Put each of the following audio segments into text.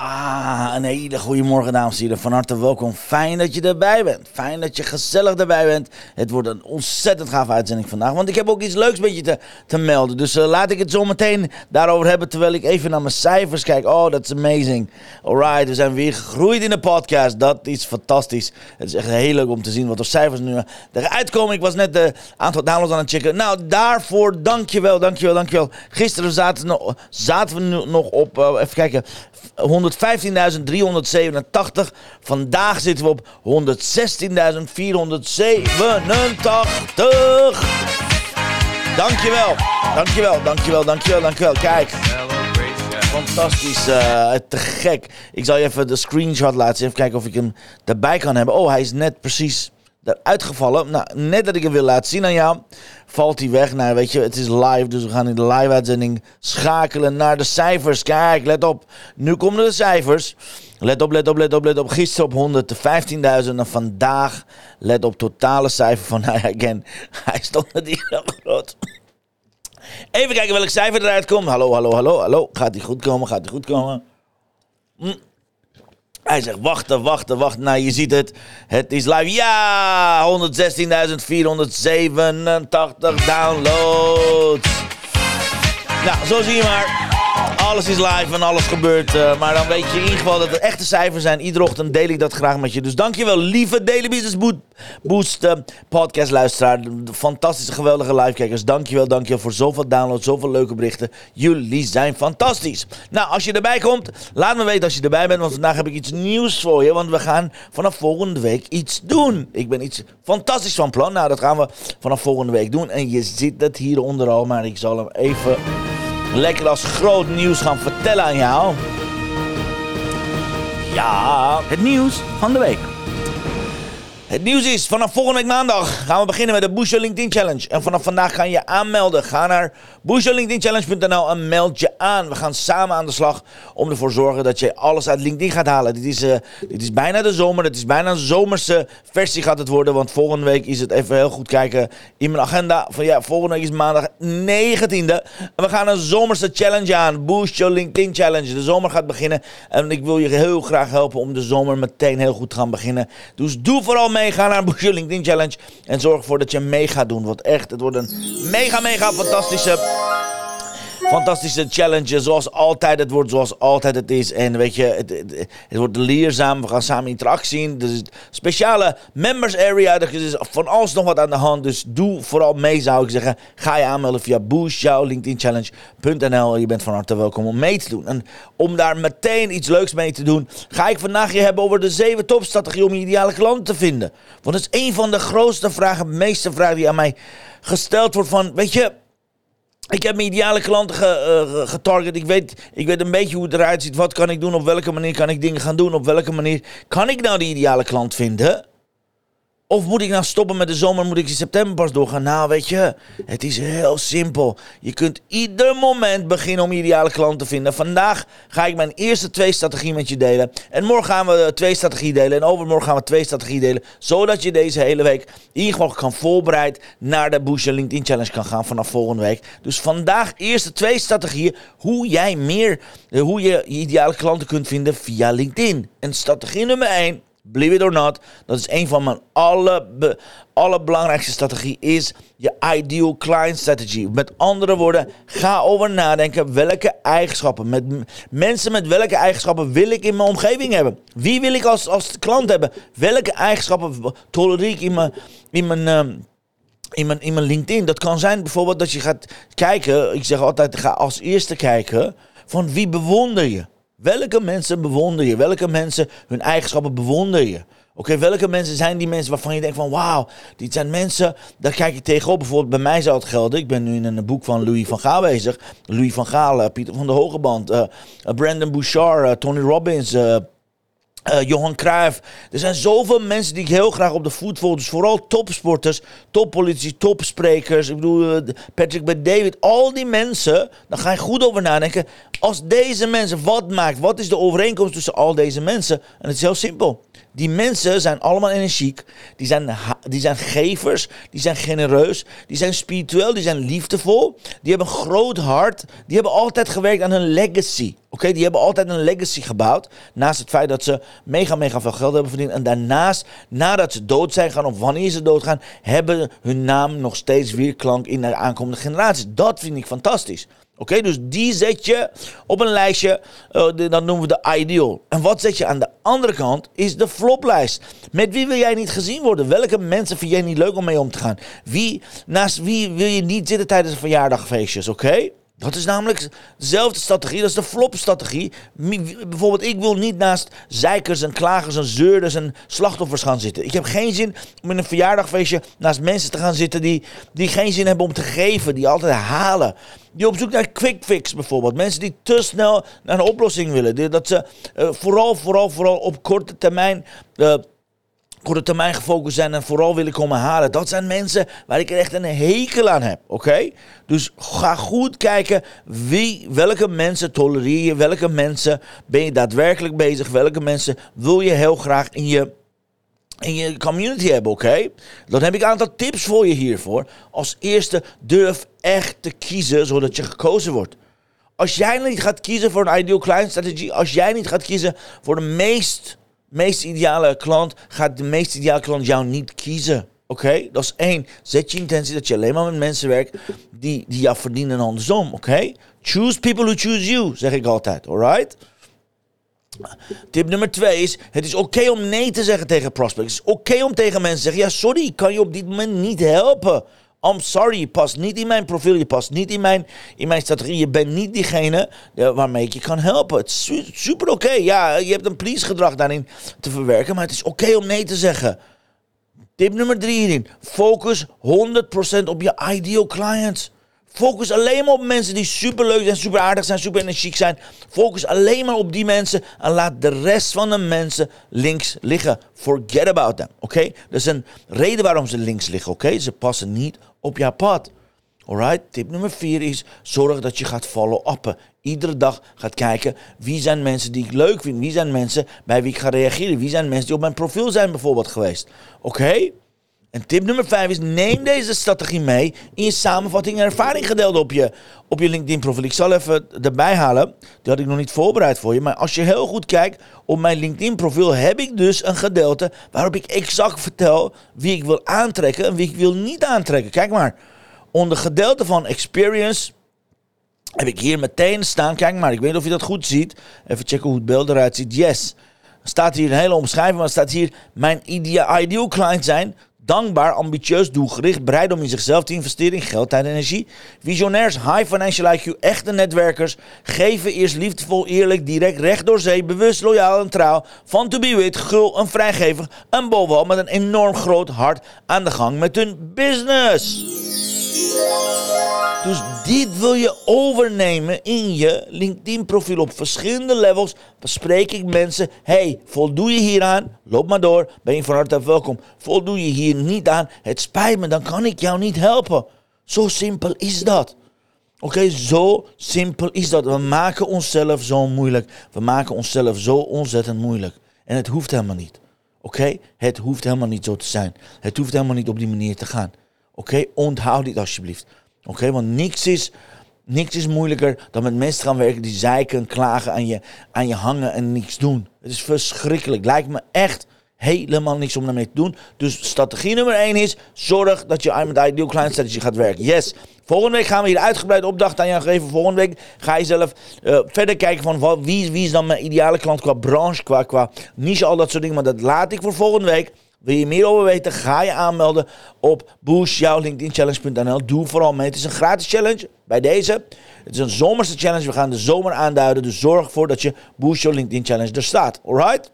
Ja, een hele goede morgen dames en heren. Van harte welkom. Fijn dat je erbij bent. Fijn dat je gezellig erbij bent. Het wordt een ontzettend gaaf uitzending vandaag. Want ik heb ook iets leuks met te, te melden. Dus uh, laat ik het zo meteen daarover hebben. Terwijl ik even naar mijn cijfers kijk. Oh, dat is amazing. Alright, we zijn weer gegroeid in de podcast. Dat is fantastisch. Het is echt heel leuk om te zien wat de cijfers nu eruit komen. Ik was net de aantal downloads aan het checken. Nou, daarvoor dankjewel, dankjewel, dankjel. Gisteren zaten, zaten we nog op, uh, even kijken, 115.387. Vandaag zitten we op 116.487. Dankjewel. Dankjewel, dankjewel, dankjewel, dankjewel. Kijk. Fantastisch, uh, te gek. Ik zal je even de screenshot laten zien. Even kijken of ik hem erbij kan hebben. Oh, hij is net precies eruit gevallen. Nou, net dat ik hem wil laten zien aan jou, valt hij weg. Nou, weet je, het is live, dus we gaan in de live-uitzending schakelen naar de cijfers. Kijk, let op. Nu komen de cijfers. Let op, let op, let op, let op. Gisteren op 115.000 en vandaag, let op, totale cijfer van, nou ja, again, hij stond net hier groot. Even kijken welk cijfer eruit komt. Hallo, hallo, hallo, hallo. Gaat hij goed komen? Gaat hij goed komen? Hm. Hij zegt wachten, wachten, wachten. Nou, je ziet het. Het is live. Ja, 116.487 downloads. Nou, zo zie je maar. Alles is live en alles gebeurt. Uh, maar dan weet je in ieder geval dat het echte cijfers zijn. Iedere ochtend deel ik dat graag met je. Dus dankjewel, lieve Daily Business Boost uh, podcast luisteraar. Fantastische, geweldige livekijkers. Dankjewel, dankjewel voor zoveel downloads, zoveel leuke berichten. Jullie zijn fantastisch. Nou, als je erbij komt, laat me weten als je erbij bent. Want vandaag heb ik iets nieuws voor je. Want we gaan vanaf volgende week iets doen. Ik ben iets fantastisch van plan. Nou, dat gaan we vanaf volgende week doen. En je ziet het hieronder al, maar ik zal hem even lekker als groot nieuws gaan vertellen aan jou. Ja, het nieuws van de week. Het nieuws is, vanaf volgende week maandag gaan we beginnen met de Your LinkedIn Challenge. En vanaf vandaag ga je aanmelden. Ga naar boostyourlinkedinchallenge.nl en meld je aan. We gaan samen aan de slag om ervoor te zorgen dat je alles uit LinkedIn gaat halen. Dit is, uh, dit is bijna de zomer. Het is bijna een zomerse versie gaat het worden. Want volgende week is het even heel goed kijken in mijn agenda. Van ja, volgende week is maandag 19e. En we gaan een zomerse challenge aan. Your LinkedIn Challenge. De zomer gaat beginnen. En ik wil je heel graag helpen om de zomer meteen heel goed te gaan beginnen. Dus doe vooral mee Ga naar Boost LinkedIn Challenge. En zorg ervoor dat je mee gaat doen. Want echt, het wordt een mega, mega fantastische fantastische challenge. Zoals altijd. Het wordt zoals altijd het is. En weet je, het, wordt leerzaam. We gaan samen interactie zien. Een speciale members area. Er is van alles nog wat aan de hand. Dus doe vooral mee, zou ik zeggen. Ga je aanmelden via boostjouwlinkedinchallenge.nl. Je bent van harte welkom om mee te doen. En om daar meteen iets leuks mee te doen, ga ik vandaag je hebben over de zeven topstrategieën om je ideale klant te vinden. Want het is een van de grootste vragen, meeste vragen die aan mij gesteld wordt van, weet je, ik heb mijn ideale klanten ge, uh, getarget. Ik weet, ik weet een beetje hoe het eruit ziet. Wat kan ik doen? Op welke manier kan ik dingen gaan doen? Op welke manier kan ik nou die ideale klant vinden? Of moet ik nou stoppen met de zomer? Moet ik in september pas doorgaan? Nou, weet je, het is heel simpel. Je kunt ieder moment beginnen om ideale klant te vinden. Vandaag ga ik mijn eerste twee strategieën met je delen. En morgen gaan we twee strategieën delen. En overmorgen gaan we twee strategieën delen. Zodat je deze hele week in ieder geval kan voorbereid naar de Boost LinkedIn Challenge kan gaan vanaf volgende week. Dus vandaag eerste twee strategieën hoe jij meer, hoe je je ideale klanten kunt vinden via LinkedIn. En strategie nummer 1 Believe it or not, dat is een van mijn alle, allerbelangrijkste strategie is je ideal client strategy. Met andere woorden, ga over nadenken welke eigenschappen, met mensen met welke eigenschappen wil ik in mijn omgeving hebben? Wie wil ik als, als klant hebben? Welke eigenschappen tolereer ik in mijn, in mijn ehm, in mijn, in mijn LinkedIn. Dat kan zijn bijvoorbeeld dat je gaat kijken. Ik zeg altijd, ga als eerste kijken van wie bewonder je. Welke mensen bewonder je? Welke mensen hun eigenschappen bewonder je? Oké, welke mensen zijn die mensen waarvan je denkt van wauw, dit zijn mensen, daar kijk ik tegenop. Bijvoorbeeld bij mij zou het gelden. Ik ben nu in een boek van Louis van Gaal bezig. Louis van Gaal, uh, Pieter van der Hogeband, uh, Brandon Bouchard, Tony Robbins, Johan Cruijff. Er zijn zoveel mensen die ik heel graag op de voet volg. Dus vooral topsporters, toppolitici, topsprekers. Ik bedoel, Patrick bij David. Al die mensen, daar ga je goed over nadenken. Als deze mensen, wat maakt? Wat is de overeenkomst tussen al deze mensen? En het is heel simpel. Die mensen zijn allemaal energiek. Die zijn, die zijn gevers. Die zijn genereus. Die zijn spiritueel. Die zijn liefdevol. Die hebben een groot hart. Die hebben altijd gewerkt aan hun legacy. Oké, die hebben altijd een legacy gebouwd. Naast het feit dat ze mega, mega veel geld hebben verdiend. En daarnaast, nadat ze dood zijn gaan of wanneer ze doodgaan, hebben hun naam nog steeds weerklank in de aankomende generaties. Dat vind ik fantastisch. Oké, dus die zet je op een lijstje, uh, dat noemen we de ideal. En wat zet je aan de andere kant is de floplijst. Met wie wil jij niet gezien worden? Welke mensen vind jij niet leuk om mee om te gaan? Wie, naast wie wil je niet zitten tijdens een verjaardagfeestjes, oké? Dat is namelijk dezelfde strategie, dat is de flop-strategie. Bijvoorbeeld, ik wil niet naast zeikers en klagers en zeurders en slachtoffers gaan zitten. Ik heb geen zin om in een verjaardagfeestje naast mensen te gaan zitten die, die geen zin hebben om te geven, die altijd halen. Die op zoek naar quick fix bijvoorbeeld. Mensen die te snel naar een oplossing willen. Dat ze uh, vooral, vooral, vooral op korte termijn... Uh, korte termijn gefocust zijn en vooral willen komen halen. Dat zijn mensen waar ik echt een hekel aan heb, oké? Dus ga goed kijken wie, welke mensen tolereer je, welke mensen ben je daadwerkelijk bezig, welke mensen wil je heel graag in je, in je community hebben, oké? Dan heb ik een aantal tips voor je hiervoor. Als eerste, durf echt te kiezen zodat je gekozen wordt. Als jij niet gaat kiezen voor een ideal client strategie, als jij niet gaat kiezen voor de meest meest ideale klant gaat de meest ideale klant jou niet kiezen. Oké, dat is één. Zet je intentie dat je alleen maar met mensen werkt die, die jou verdienen en andersom. Oké, choose people who choose you, zeg ik altijd. Alright? Tip nummer twee is: het is oké om nee te zeggen tegen prospects. Het is oké om tegen mensen te zeggen: ja, sorry, ik kan je op dit moment niet helpen. I'm sorry, je past niet in mijn profiel, je past niet in mijn, in mijn strategie. Je bent niet diegene waarmee ik je kan helpen. Het is super oké. Ja, je hebt een please gedrag daarin te verwerken, maar het is oké om nee te zeggen. Tip nummer drie hierin. Focus 100% op je ideal clients. Focus alleen maar op mensen die super leuk zijn, super aardig zijn, super energiek zijn. Focus alleen maar op die mensen en laat de rest van de mensen links liggen. Forget about them, oké? Okay? Is een reden waarom ze links liggen, oké? Ze passen niet op jouw pad. Alright, tip nummer vier is zorg dat je gaat follow-uppen. Iedere dag gaat kijken wie zijn mensen die ik leuk vind. Wie zijn mensen bij wie ik ga reageren. Wie zijn mensen die op mijn profiel zijn bijvoorbeeld geweest. Oké? En tip nummer 5 is: neem deze strategie mee in je samenvatting en ervaring gedeeld op je, op je LinkedIn profiel. Ik zal even erbij halen. Die had ik nog niet voorbereid voor je. Maar als je heel goed kijkt op mijn LinkedIn profiel, heb ik dus een gedeelte waarop ik exact vertel wie ik wil aantrekken en wie ik wil niet aantrekken. Kijk maar. Onder gedeelte van experience heb ik hier meteen staan. Kijk maar, ik weet niet of je dat goed ziet. Even checken hoe het beeld eruit ziet. Yes. Staat hier een hele omschrijving, maar staat hier mijn ideal client zijn dankbaar, ambitieus, doelgericht, bereid om in zichzelf te investeren in geld, tijd en energie. Visionairs, high financial IQ, echte netwerkers, geven eerst liefdevol, eerlijk, direct, recht door zee, bewust, loyaal en trouw, van to be with, gul en vrijgevig en bovenal met een enorm groot hart aan de gang met hun business. Dus dit wil je overnemen in je LinkedIn-profiel. Op verschillende levels bespreek ik mensen. Hey, voldoe je hieraan? Loop maar door. Ben je van harte welkom. Voldoe je hier niet aan? Het spijt me, dan kan ik jou niet helpen. Zo simpel is dat. Oké, zo simpel is dat. We maken onszelf zo moeilijk. We maken onszelf zo ontzettend moeilijk. En het hoeft helemaal niet. Oké, het hoeft helemaal niet zo te zijn. Het hoeft helemaal niet op die manier te gaan. Oké, onthoud dit alsjeblieft. Oké, want niks is, niks is moeilijker dan met mensen gaan werken die zeiken, klagen aan je, aan je hangen en niks doen. Het is verschrikkelijk. Lijkt me echt helemaal niks om daarmee te doen. Dus strategie nummer 1 is: zorg dat je met Ideal Client Strategy gaat werken. Yes. Volgende week gaan we hier uitgebreid opdracht aan jou geven. Volgende week ga je zelf uh, verder kijken van wat, wie, wie is dan mijn ideale klant qua branche, qua, qua niche, al dat soort dingen. Maar dat laat ik voor volgende week. Wil je meer over weten? Ga je aanmelden op boostjouwlinkedinchallenge.nl. Doe vooral mee. Het is een gratis challenge bij deze. Het is een zomerse challenge. We gaan de zomer aanduiden. Dus zorg ervoor dat je Boost Your LinkedIn Challenge er staat. Alright?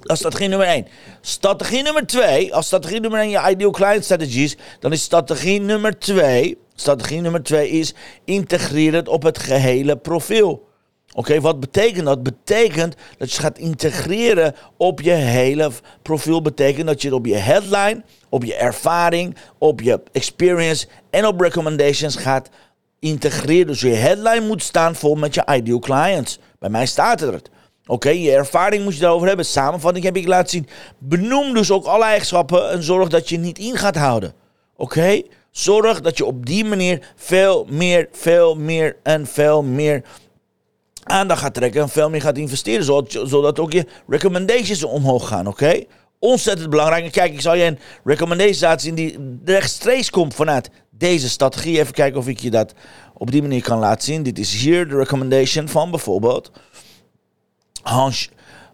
Dat is strategie nummer 1. Strategie nummer 2, als strategie nummer 1 je ideal client strategies, dan is strategie nummer 2, strategie nummer 2 is integreer het op het gehele profiel. Oké, wat betekent dat? Betekent dat je gaat integreren op je hele profiel. Betekent dat je op je headline, op je ervaring, op je experience en op recommendations gaat integreren. Dus je headline moet staan vol met je ideal clients. Bij mij staat het. Oké, je ervaring moet je daarover hebben. Samenvatting heb ik laten zien. Benoem dus ook alle eigenschappen en zorg dat je niet in gaat houden. Oké? Zorg dat je op die manier veel meer, veel meer en veel meer aandacht gaat trekken en veel meer gaat investeren. Zodat, zodat ook je recommendations omhoog gaan, oké? Ontzettend belangrijk. En kijk, ik zal je een recommendation zien die rechtstreeks komt vanuit deze strategie. Even kijken of ik je dat op die manier kan laten zien. Dit is hier de recommendation van bijvoorbeeld Hans,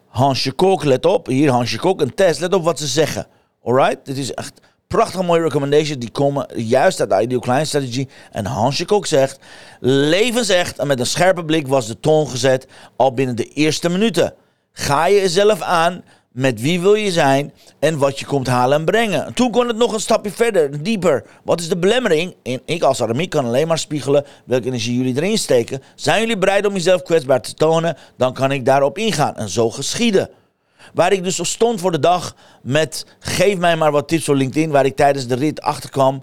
Hansje Kok. Let op, hier Hansje Kok, een test. Let op wat ze zeggen. Alright? Dit is echt prachtige mooie recommendations. Die komen juist uit de Ideal Client Strategy. En Hansje Kok zegt, levensecht en met een scherpe blik was de toon gezet al binnen de eerste minuten. Ga je jezelf aan met wie wil je zijn en wat je komt halen en brengen. Toen kon het nog een stapje verder, dieper. Wat is de belemmering? Ik als Aramiek kan alleen maar spiegelen welke energie jullie erin steken. Zijn jullie bereid om jezelf kwetsbaar te tonen? Dan kan ik daarop ingaan. En zo geschieden. Waar ik dus stond voor de dag met geef mij maar wat tips op LinkedIn, waar ik tijdens de rit achterkwam.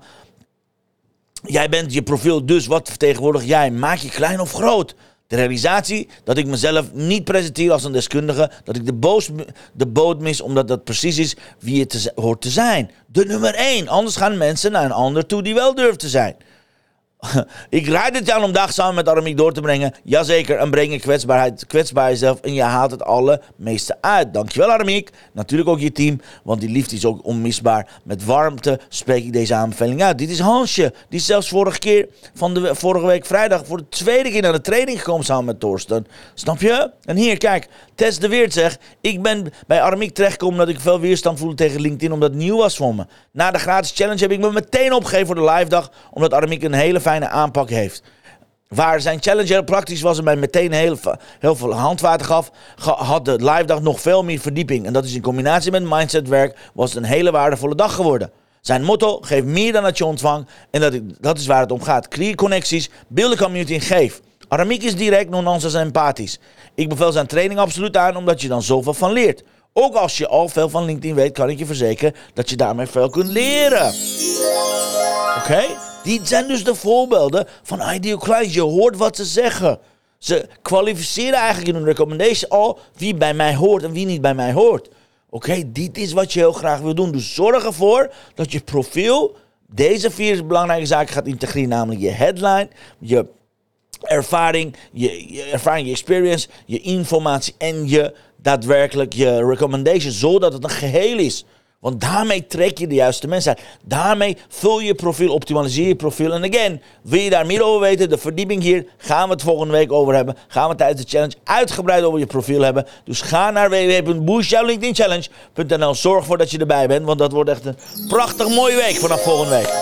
Jij bent je profiel, dus wat vertegenwoordig jij? Maak je klein of groot? De realisatie dat ik mezelf niet presenteer als een deskundige, dat ik de, boos, de boot mis omdat dat precies is wie het hoort te zijn. De nummer één. Anders gaan mensen naar een ander toe die wel durft te zijn. ik rijd het jaar om dag samen met Aramiek door te brengen. Jazeker, en breng je kwetsbaarheid, kwetsbaar jezelf en je haalt het allermeeste uit. Dankjewel Aramiek. Natuurlijk ook je team, want die liefde is ook onmisbaar. Met warmte spreek ik deze aanbeveling uit. Dit is Hansje, die zelfs vorige keer van de vorige week vrijdag voor de tweede keer naar de training gekomen samen met Torsten. Snap je? En hier, kijk, Tess de Weert zegt, ik ben bij Aramiek terechtgekomen omdat ik veel weerstand voelde tegen LinkedIn omdat het nieuw was voor me. Na de gratis challenge heb ik me meteen opgegeven voor de live dag, omdat Aramiek een hele fijne aanpak heeft. Waar zijn challenge heel praktisch was en mij meteen heel, veel handwater gaf, had de live dag nog veel meer verdieping. En dat is in combinatie met mindsetwerk, was het een hele waardevolle dag geworden. Zijn motto, geef meer dan dat je ontvangt. En dat, dat is waar het om gaat. Creëer connecties, beeld community en geef. Aramiek is direct, non-nonsense en empathisch. Ik bevel zijn training absoluut aan, omdat je dan zoveel van leert. Ook als je al veel van LinkedIn weet, kan ik je verzekeren dat je daarmee veel kunt leren. Oké? Die zijn dus de voorbeelden van Ideal Clients. Je hoort wat ze zeggen. Ze kwalificeren eigenlijk in hun recommendation al wie bij mij hoort en wie niet bij mij hoort. Oké, dit is wat je heel graag wil doen. Dus zorg ervoor dat je profiel deze vier belangrijke zaken gaat integreren. Namelijk je headline, je ervaring, je, ervaring, je experience, je informatie en je daadwerkelijk je recommendation. Zodat het een geheel is. Want daarmee trek je de juiste mensen uit. Daarmee vul je profiel, optimaliseer je profiel. En again, wil je daar meer over weten? De verdieping hier gaan we het volgende week over hebben. Gaan we tijdens de challenge uitgebreid over je profiel hebben. Dus ga naar www.boostjouwlinkedinchallenge.nl. Zorg ervoor dat je erbij bent, want dat wordt echt een prachtig mooie week vanaf volgende week.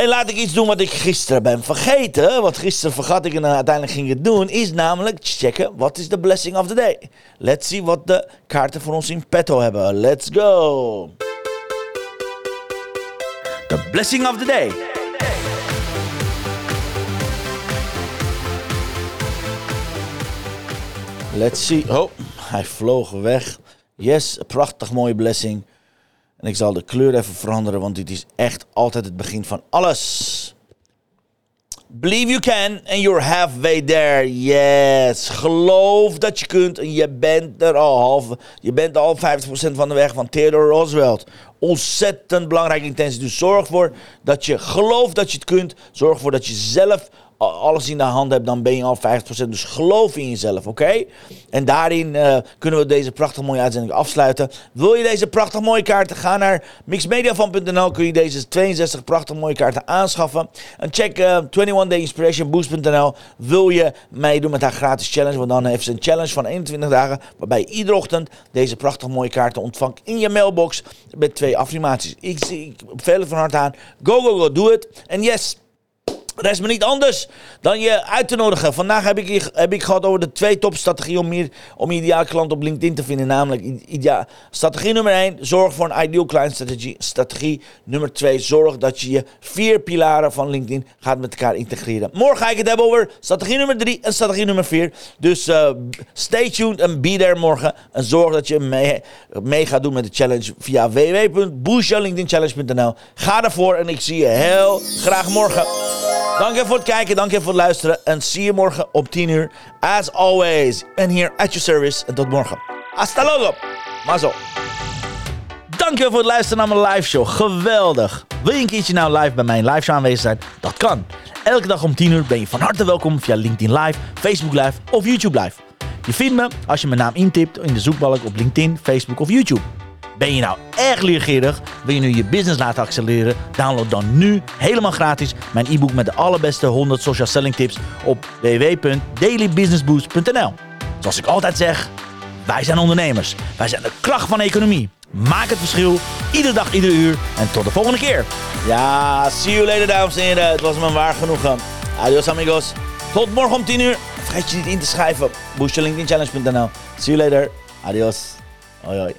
En laat ik iets doen wat ik gisteren ben vergeten. Want gisteren vergat ik en uiteindelijk ging het doen. Is namelijk checken wat is de blessing of the day. Let's see wat de kaarten voor ons in petto hebben. Let's go. The blessing of the day. Let's see. Oh, hij vloog weg. Yes, prachtig mooie blessing. En ik zal de kleur even veranderen, want dit is echt altijd het begin van alles. Believe you can and you're halfway there. Yes. Geloof dat je kunt en je bent er al half. Je bent al 50% van de weg van Theodore Roosevelt. Ontzettend belangrijke intentie. Dus zorg ervoor dat je gelooft dat je het kunt. Zorg ervoor dat je zelf alles in de hand hebt, dan ben je al 50%. Dus geloof in jezelf, oké? En daarin uh, kunnen we deze prachtig mooie uitzending afsluiten. Wil je deze prachtig mooie kaarten? Ga naar mixmediafan.nl. Kun je deze 62 prachtig mooie kaarten aanschaffen. En check uh, eh, 21dayinspirationboost.nl. Wil je meedoen met haar gratis challenge? Want dan heeft ze een challenge van 21 dagen. Waarbij iedere ochtend deze prachtig mooie kaarten ontvangt in je mailbox. Met twee affirmaties. Ik, beveel het van harte aan. Go, go, go, doe het. En yes, Rest me niet anders dan je uit te nodigen. Vandaag heb ik, heb ik gehad over de twee topstrategieën om, om ideale klant op LinkedIn te vinden. Namelijk, strategie nummer 1, zorg voor een ideal client strategie. Strategie nummer 2, zorg dat je je vier pilaren van LinkedIn gaat met elkaar integreren. Morgen ga ik het hebben over strategie nummer 3 en strategie nummer 4. Dus uh, stay tuned en be there morgen. En zorg dat je mee, mee gaat doen met de challenge via www.boostyourlinkedinchallenge.nl. Ga ervoor en ik zie je heel graag morgen. Dank je voor het kijken, dank je voor het luisteren. En zie je morgen om 10 uur. As always, ben hier at your service. En tot morgen. Hasta luego. Mazo. Dank je voor het luisteren naar mijn live show. Geweldig. Wil je een keertje nou live bij mijn live show aanwezig zijn? Dat kan. Elke dag om 10 uur ben je van harte welkom via LinkedIn Live, Facebook Live of YouTube Live. Je vindt me als je mijn naam intipt in de zoekbalk op LinkedIn, Facebook of YouTube. Ben je nou erg leergierig? Wil je nu je business laten accelereren? Download dan nu helemaal gratis mijn e-book met de allerbeste 100 social selling tips op www.dailybusinessboost.nl. Zoals ik altijd zeg, wij zijn ondernemers. Wij zijn de kracht van de economie. Maak het verschil, iedere dag, iedere uur. En tot de volgende keer. Ja, see you later, dames en heren. Het was me waar genoegen. Adios, amigos. Tot morgen om 10 uur. Vergeet je niet in te schrijven. boostyourlinkedinchallenge.nl See you later. Adios. Hoi, hoi.